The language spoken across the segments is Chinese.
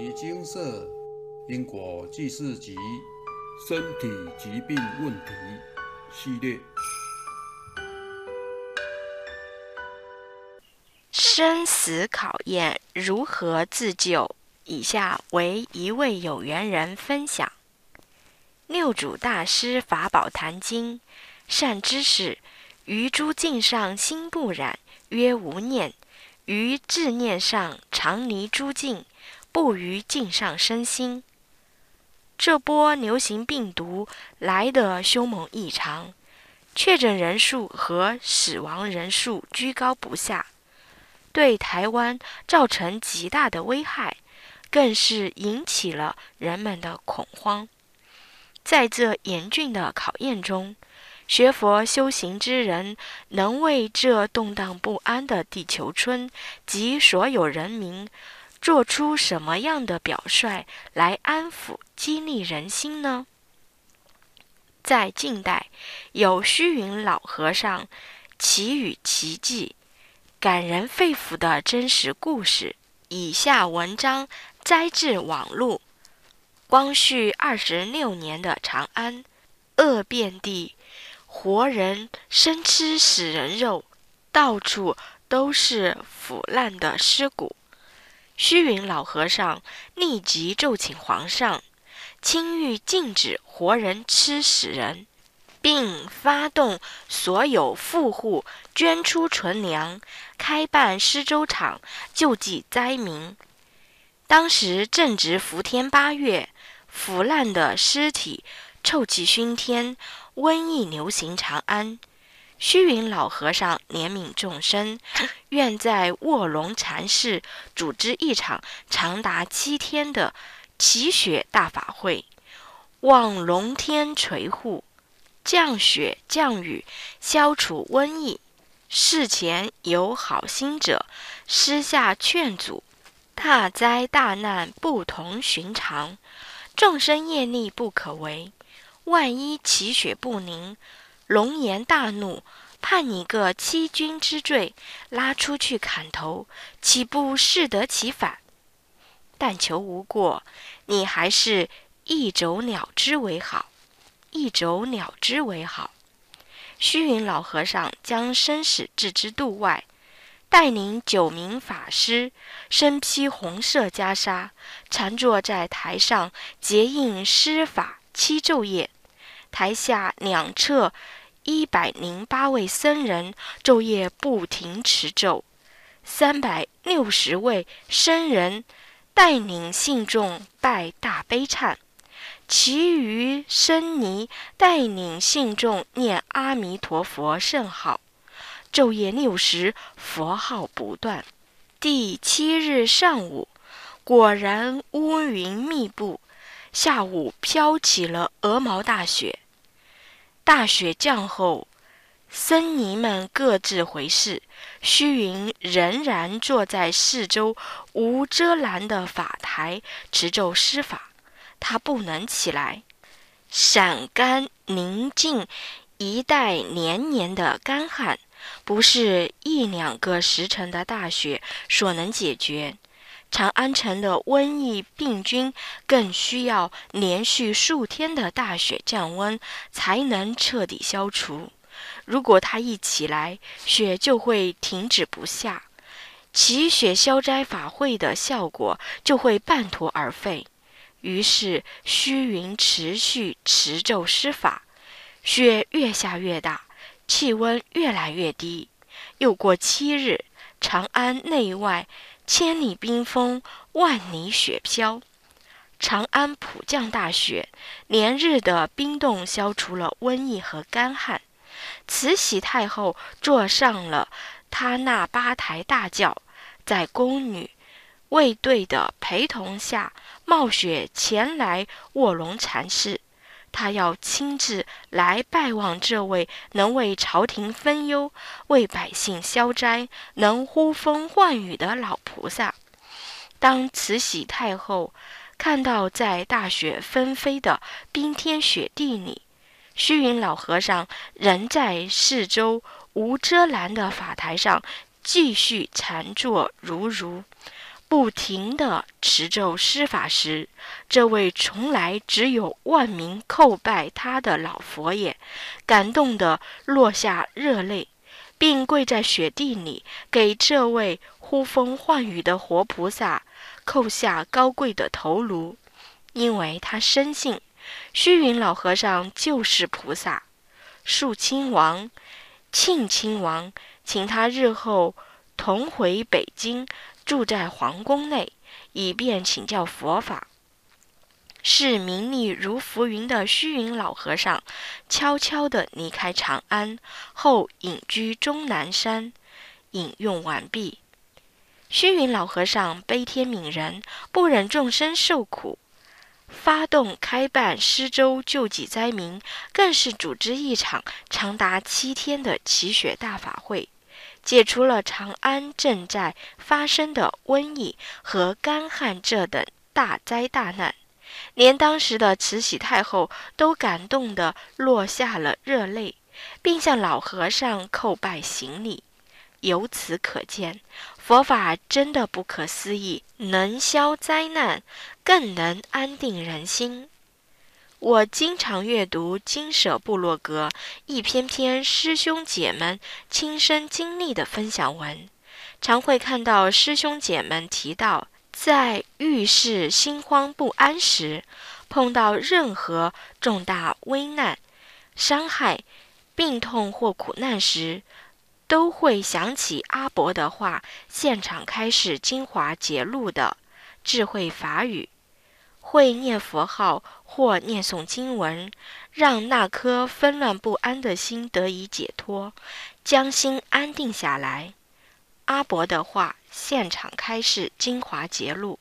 遗精舍因果记事集身体疾病问题系列。生死考验如何自救？以下为一位有缘人分享：六祖大师法宝坛经，善知识，于诸境上心不染，曰无念；于智念上常离诸境，不于境上生心。这波流行病毒来得凶猛异常，确诊人数和死亡人数居高不下。对台湾造成极大的危害，更是引起了人们的恐慌。在这严峻的考验中，学佛修行之人能为这动荡不安的地球村及所有人民做出什么样的表率来安抚、激励人心呢？在近代，有虚云老和尚奇语奇迹。感人肺腑的真实故事。以下文章摘自网络。光绪二十六年的长安，恶遍地，活人生吃死人肉，到处都是腐烂的尸骨。虚云老和尚立即奏请皇上，亲谕禁止活人吃死人。并发动所有富户捐出存粮，开办施粥厂，救济灾民。当时正值伏天八月，腐烂的尸体臭气熏天，瘟疫流行长安。虚云老和尚怜悯众生，愿在卧龙禅寺组织一场长达七天的祈雪大法会，望龙天垂护。降雪降雨，消除瘟疫。事前有好心者私下劝阻：大灾大难不同寻常，众生业力不可为。万一祈雪不灵，龙颜大怒，判你个欺君之罪，拉出去砍头，岂不适得其反？但求无过，你还是一走了之为好。一走了之为好。虚云老和尚将生死置之度外，带领九名法师，身披红色袈裟，禅坐在台上结印施法七昼夜。台下两侧一百零八位僧人昼夜不停持咒，三百六十位僧人带领信众拜大悲忏。其余僧尼带领信众念阿弥陀佛圣号，昼夜六时，佛号不断。第七日上午，果然乌云密布，下午飘起了鹅毛大雪。大雪降后，僧尼们各自回寺，虚云仍然坐在四周无遮拦的法台持咒施法。他不能起来，陕甘宁晋一带连年的干旱，不是一两个时辰的大雪所能解决。长安城的瘟疫病菌更需要连续数天的大雪降温才能彻底消除。如果它一起来，雪就会停止不下，祈雪消灾法会的效果就会半途而废。于是虚云持续持咒施法，雪越下越大，气温越来越低。又过七日，长安内外千里冰封，万里雪飘。长安普降大雪，连日的冰冻消除了瘟疫和干旱。慈禧太后坐上了他那八抬大轿，在宫女。卫队的陪同下，冒雪前来卧龙禅寺。他要亲自来拜望这位能为朝廷分忧、为百姓消灾、能呼风唤雨的老菩萨。当慈禧太后看到在大雪纷飞的冰天雪地里，虚云老和尚仍在四周无遮拦的法台上继续禅坐如如。不停地持咒施法时，这位从来只有万民叩拜他的老佛爷，感动得落下热泪，并跪在雪地里给这位呼风唤雨的活菩萨叩下高贵的头颅，因为他深信虚云老和尚就是菩萨。肃亲王、庆亲王请他日后同回北京，住在皇宫内，以便请教佛法。是名利如浮云的虚云老和尚，悄悄地离开长安后，隐居终南山。引用完毕。虚云老和尚悲天悯人，不忍众生受苦。发动开办施粥救济灾民，更是组织一场长达七天的祈雪大法会，解除了长安正在发生的瘟疫和干旱这等大灾大难，连当时的慈禧太后都感动得落下了热泪，并向老和尚叩拜行礼。由此可见，佛法真的不可思议，能消灾难，更能安定人心。我经常阅读金舍部落格一篇篇师兄姐们亲身经历的分享文，常会看到师兄姐们提到，在遇事心慌不安时，碰到任何重大危难、伤害、病痛或苦难时。都会想起阿伯的话，现场开始精华节录的智慧法语，会念佛号或念诵经文，让那颗纷乱不安的心得以解脱，将心安定下来。阿伯的话，现场开示精华节录，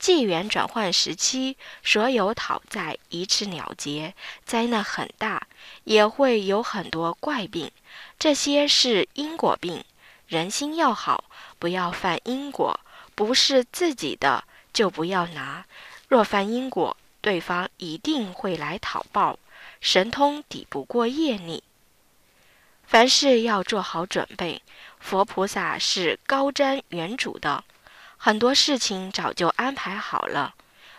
纪元转换时期，所有讨债一次了结，灾难很大，也会有很多怪病。这些是因果病，人心要好，不要犯因果。不是自己的就不要拿，若犯因果，对方一定会来讨报。神通抵不过业力，凡事要做好准备。佛菩萨是高瞻远瞩的，很多事情早就安排好了。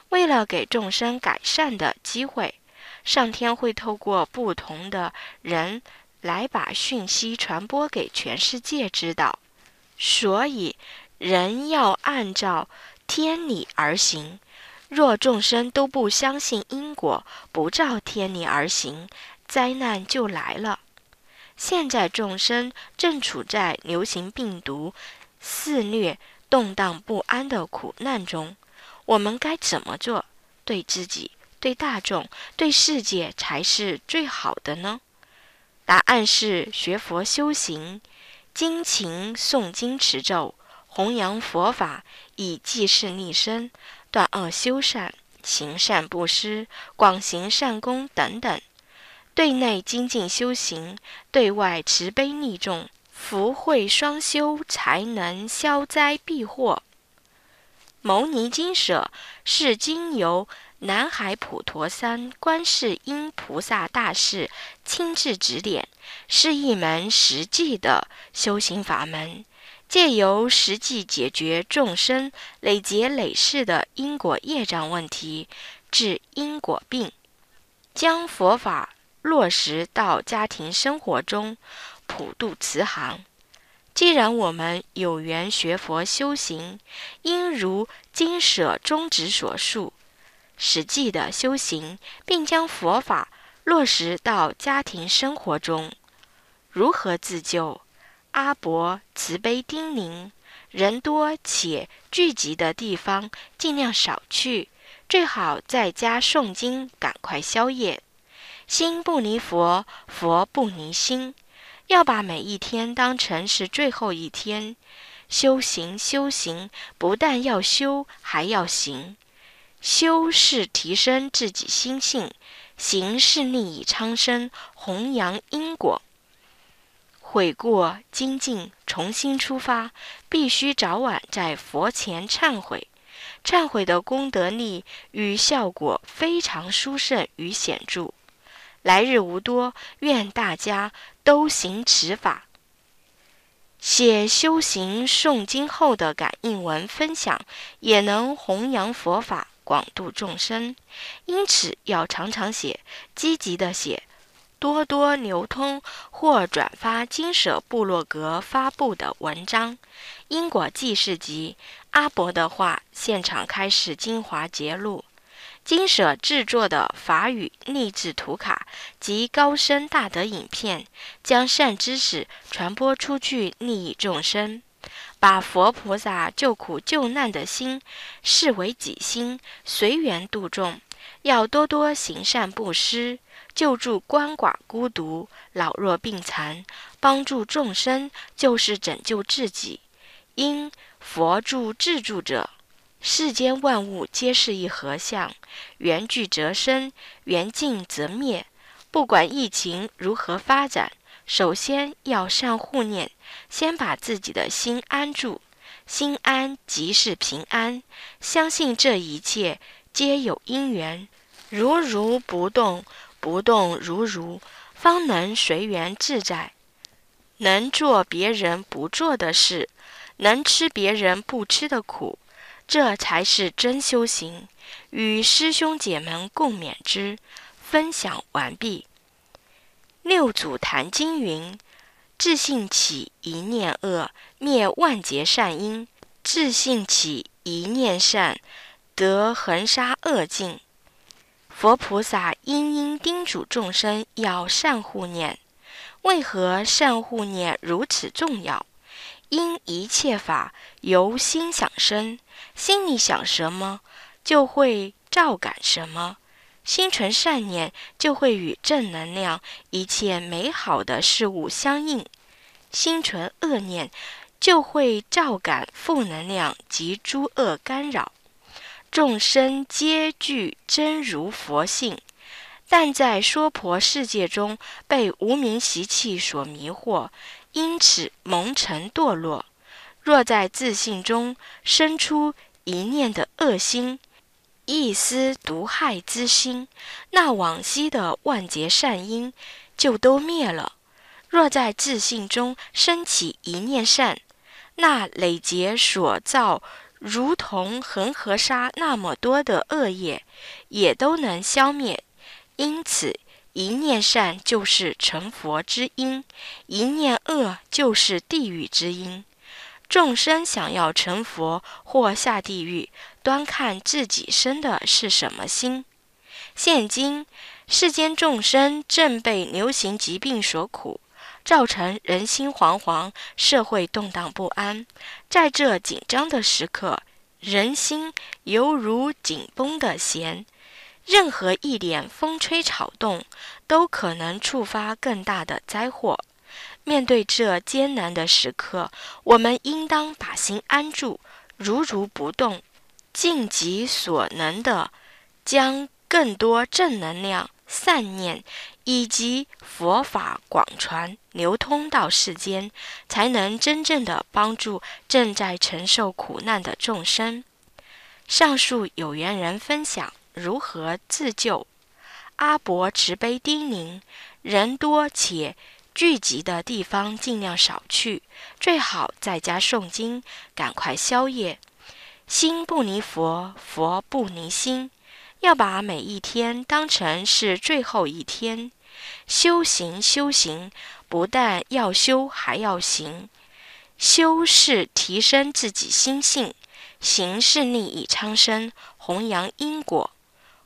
为了给众生改善的机会，上天会透过不同的人。来把讯息传播给全世界知道，所以人要按照天理而行。若众生都不相信因果，不照天理而行，灾难就来了。现在众生正处在流行病毒肆虐、动荡不安的苦难中，我们该怎么做？对自己、对大众、对世界才是最好的呢？答案是学佛修行，精勤诵经持咒，弘扬佛法，以济世利生，断恶修善，行善布施，广行善功等等。对内精进修行，对外慈悲利众，福慧双修，才能消灾避祸。牟尼经舍是经由。南海普陀山观世音菩萨大士亲自指点，是一门实际的修行法门，借由实际解决众生累劫累世的因果业障问题，治因果病，将佛法落实到家庭生活中，普渡慈航。既然我们有缘学佛修行，应如经舍宗旨所述。实际的修行，并将佛法落实到家庭生活中。如何自救？阿伯慈悲叮咛：人多且聚集的地方尽量少去，最好在家诵经，赶快消业。心不离佛，佛不离心。要把每一天当成是最后一天。修行，修行，不但要修，还要行。修是提升自己心性，行是利益苍生，弘扬因果。悔过精进，重新出发，必须早晚在佛前忏悔。忏悔的功德力与效果非常殊胜与显著。来日无多，愿大家都行此法。写修行诵经后的感应文分享，也能弘扬佛法，广度众生。因此要常常写，积极的写，多多流通或转发金舍部落格发布的文章。因果记事集，阿伯的话，现场开始精华节录。金舍制作的法语励志图卡及高深大德影片，将善知识传播出去，利益众生，把佛菩萨救苦救难的心视为己心，随缘度众。要多多行善布施，救助鳏寡孤独、老弱病残，帮助众生就是拯救自己。因佛助自助者。世间万物皆是一合相，缘聚则生，缘尽则灭。不管疫情如何发展，首先要善护念，先把自己的心安住，心安即是平安。相信这一切皆有因缘，如如不动，不动如如，方能随缘自在，能做别人不做的事，能吃别人不吃的苦。这才是真修行，与师兄姐们共勉之。分享完毕。六祖坛经云：“自信起一念恶，灭万劫善因；自信起一念善，得恒沙恶尽。”佛菩萨殷殷叮嘱众生要善护念。为何善护念如此重要？因一切法由心想生。心里想什么，就会照感什么；心存善念，就会与正能量、一切美好的事物相应；心存恶念，就会照感负能量及诸恶干扰。众生皆具真如佛性，但在娑婆世界中被无名习气所迷惑，因此蒙尘堕落。若在自信中生出。一念的恶心，一丝毒害之心，那往昔的万劫善因就都灭了。若在自信中升起一念善，那累劫所造如同恒河沙那么多的恶业，也都能消灭。因此，一念善就是成佛之因，一念恶就是地狱之因。众生想要成佛或下地狱，端看自己生的是什么心。现今世间众生正被流行疾病所苦，造成人心惶惶，社会动荡不安。在这紧张的时刻，人心犹如紧绷的弦，任何一点风吹草动，都可能触发更大的灾祸。面对这艰难的时刻，我们应当把心安住，如如不动，尽己所能的将更多正能量、善念以及佛法广传流通到世间，才能真正的帮助正在承受苦难的众生。上述有缘人分享如何自救，阿伯慈悲叮咛：人多且。聚集的地方尽量少去，最好在家诵经，赶快消业。心不离佛，佛不离心，要把每一天当成是最后一天。修行，修行，不但要修，还要行。修是提升自己心性，行是利益苍生，弘扬因果，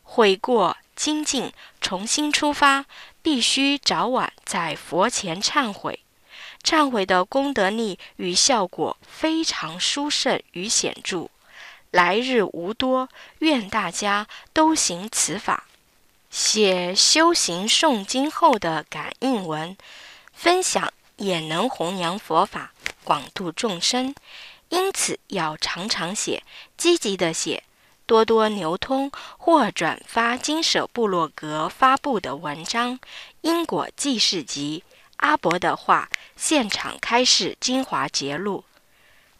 悔过精进，重新出发。必须早晚在佛前忏悔，忏悔的功德力与效果非常殊胜与显著。来日无多，愿大家都行此法。写修行诵经后的感应文，分享也能弘扬佛法，广度众生。因此要常常写，积极的写。多多流通或转发金舍部落格发布的文章，因果记事集。阿伯的话，现场开示精华节录。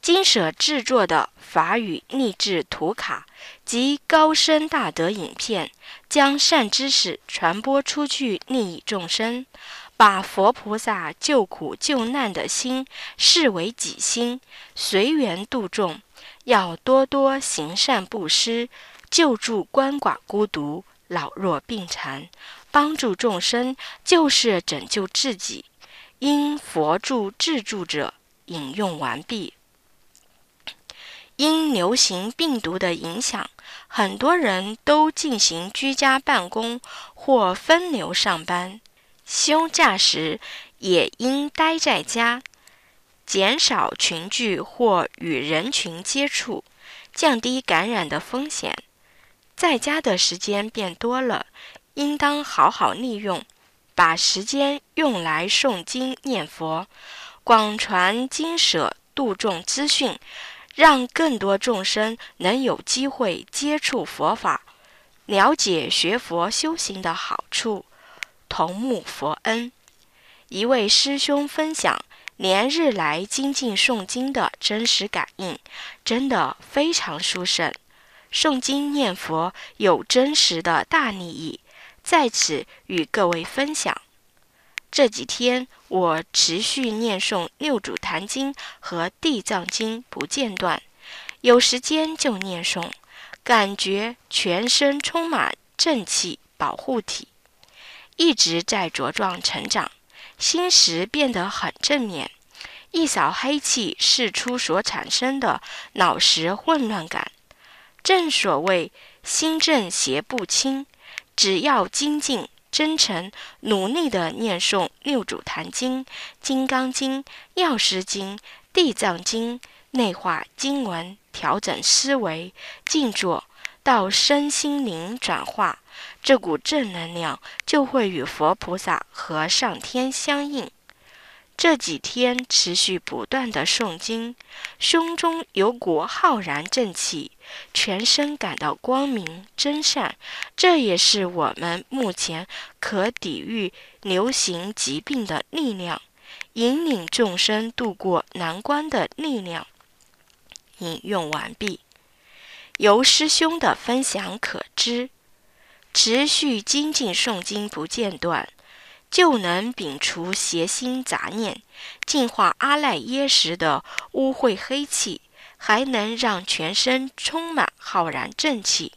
金舍制作的法语励志图卡及高深大德影片，将善知识传播出去，利益众生，把佛菩萨救苦救难的心视为己心，随缘度众，要多多行善布施，救助鳏寡孤独、老弱病残，帮助众生，就是拯救自己。因佛助自助者，引用完毕。因流行病毒的影响，很多人都进行居家办公或分流上班。休假时，也应待在家，减少群聚或与人群接触，降低感染的风险。在家的时间变多了，应当好好利用，把时间用来诵经念佛，广传经舍，度众资讯，让更多众生能有机会接触佛法，了解学佛修行的好处。同沐佛恩，一位师兄分享连日来精进诵经的真实感应，真的非常殊胜。诵经念佛有真实的大利益，在此与各位分享。这几天我持续念诵《六祖坛经》和《地藏经》不间断，有时间就念诵，感觉全身充满正气保护体。一直在茁壮成长，心识变得很正面，一扫黑气释出所产生的脑实混乱感。正所谓心正邪不侵，只要精进、真诚、努力地念诵《六祖坛经》《金刚经》《药师经》《地藏经》，内化经文，调整思维，静坐。到身心灵转化，这股正能量就会与佛菩萨和上天相应。这几天持续不断的诵经，胸中有股浩然正气，全身感到光明真善。这也是我们目前可抵御流行疾病的力量，引领众生度过难关的力量。引用完毕。由师兄的分享可知，持续精进诵经不间断，就能摒除邪心杂念，净化阿赖耶识的污秽黑气，还能让全身充满浩然正气。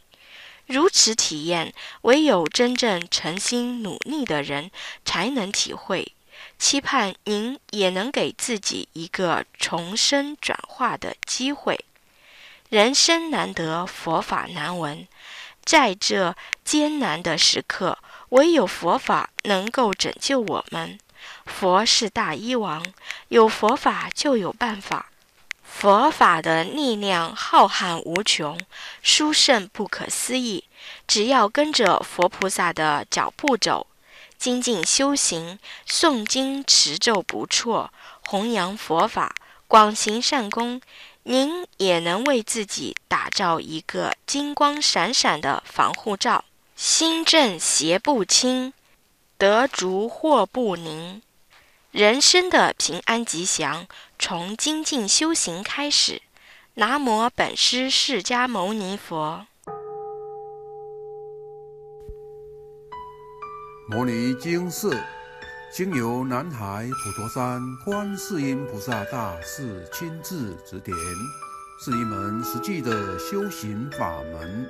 如此体验，唯有真正诚心努力的人才能体会。期盼您也能给自己一个重生转化的机会。人生难得，佛法难闻。在这艰难的时刻，唯有佛法能够拯救我们。佛是大医王，有佛法就有办法。佛法的力量浩瀚无穷，殊胜不可思议。只要跟着佛菩萨的脚步走，精进修行，诵经持咒不辍，弘扬佛法，广行善功。您也能为自己打造一个金光闪闪的防护罩，心正邪不侵，得足祸不宁，人生的平安吉祥从精进修行开始。南无本师释迦牟尼佛。摩尼经寺经由南海普陀山观世音菩萨大士亲自指点，是一门实际的修行法门，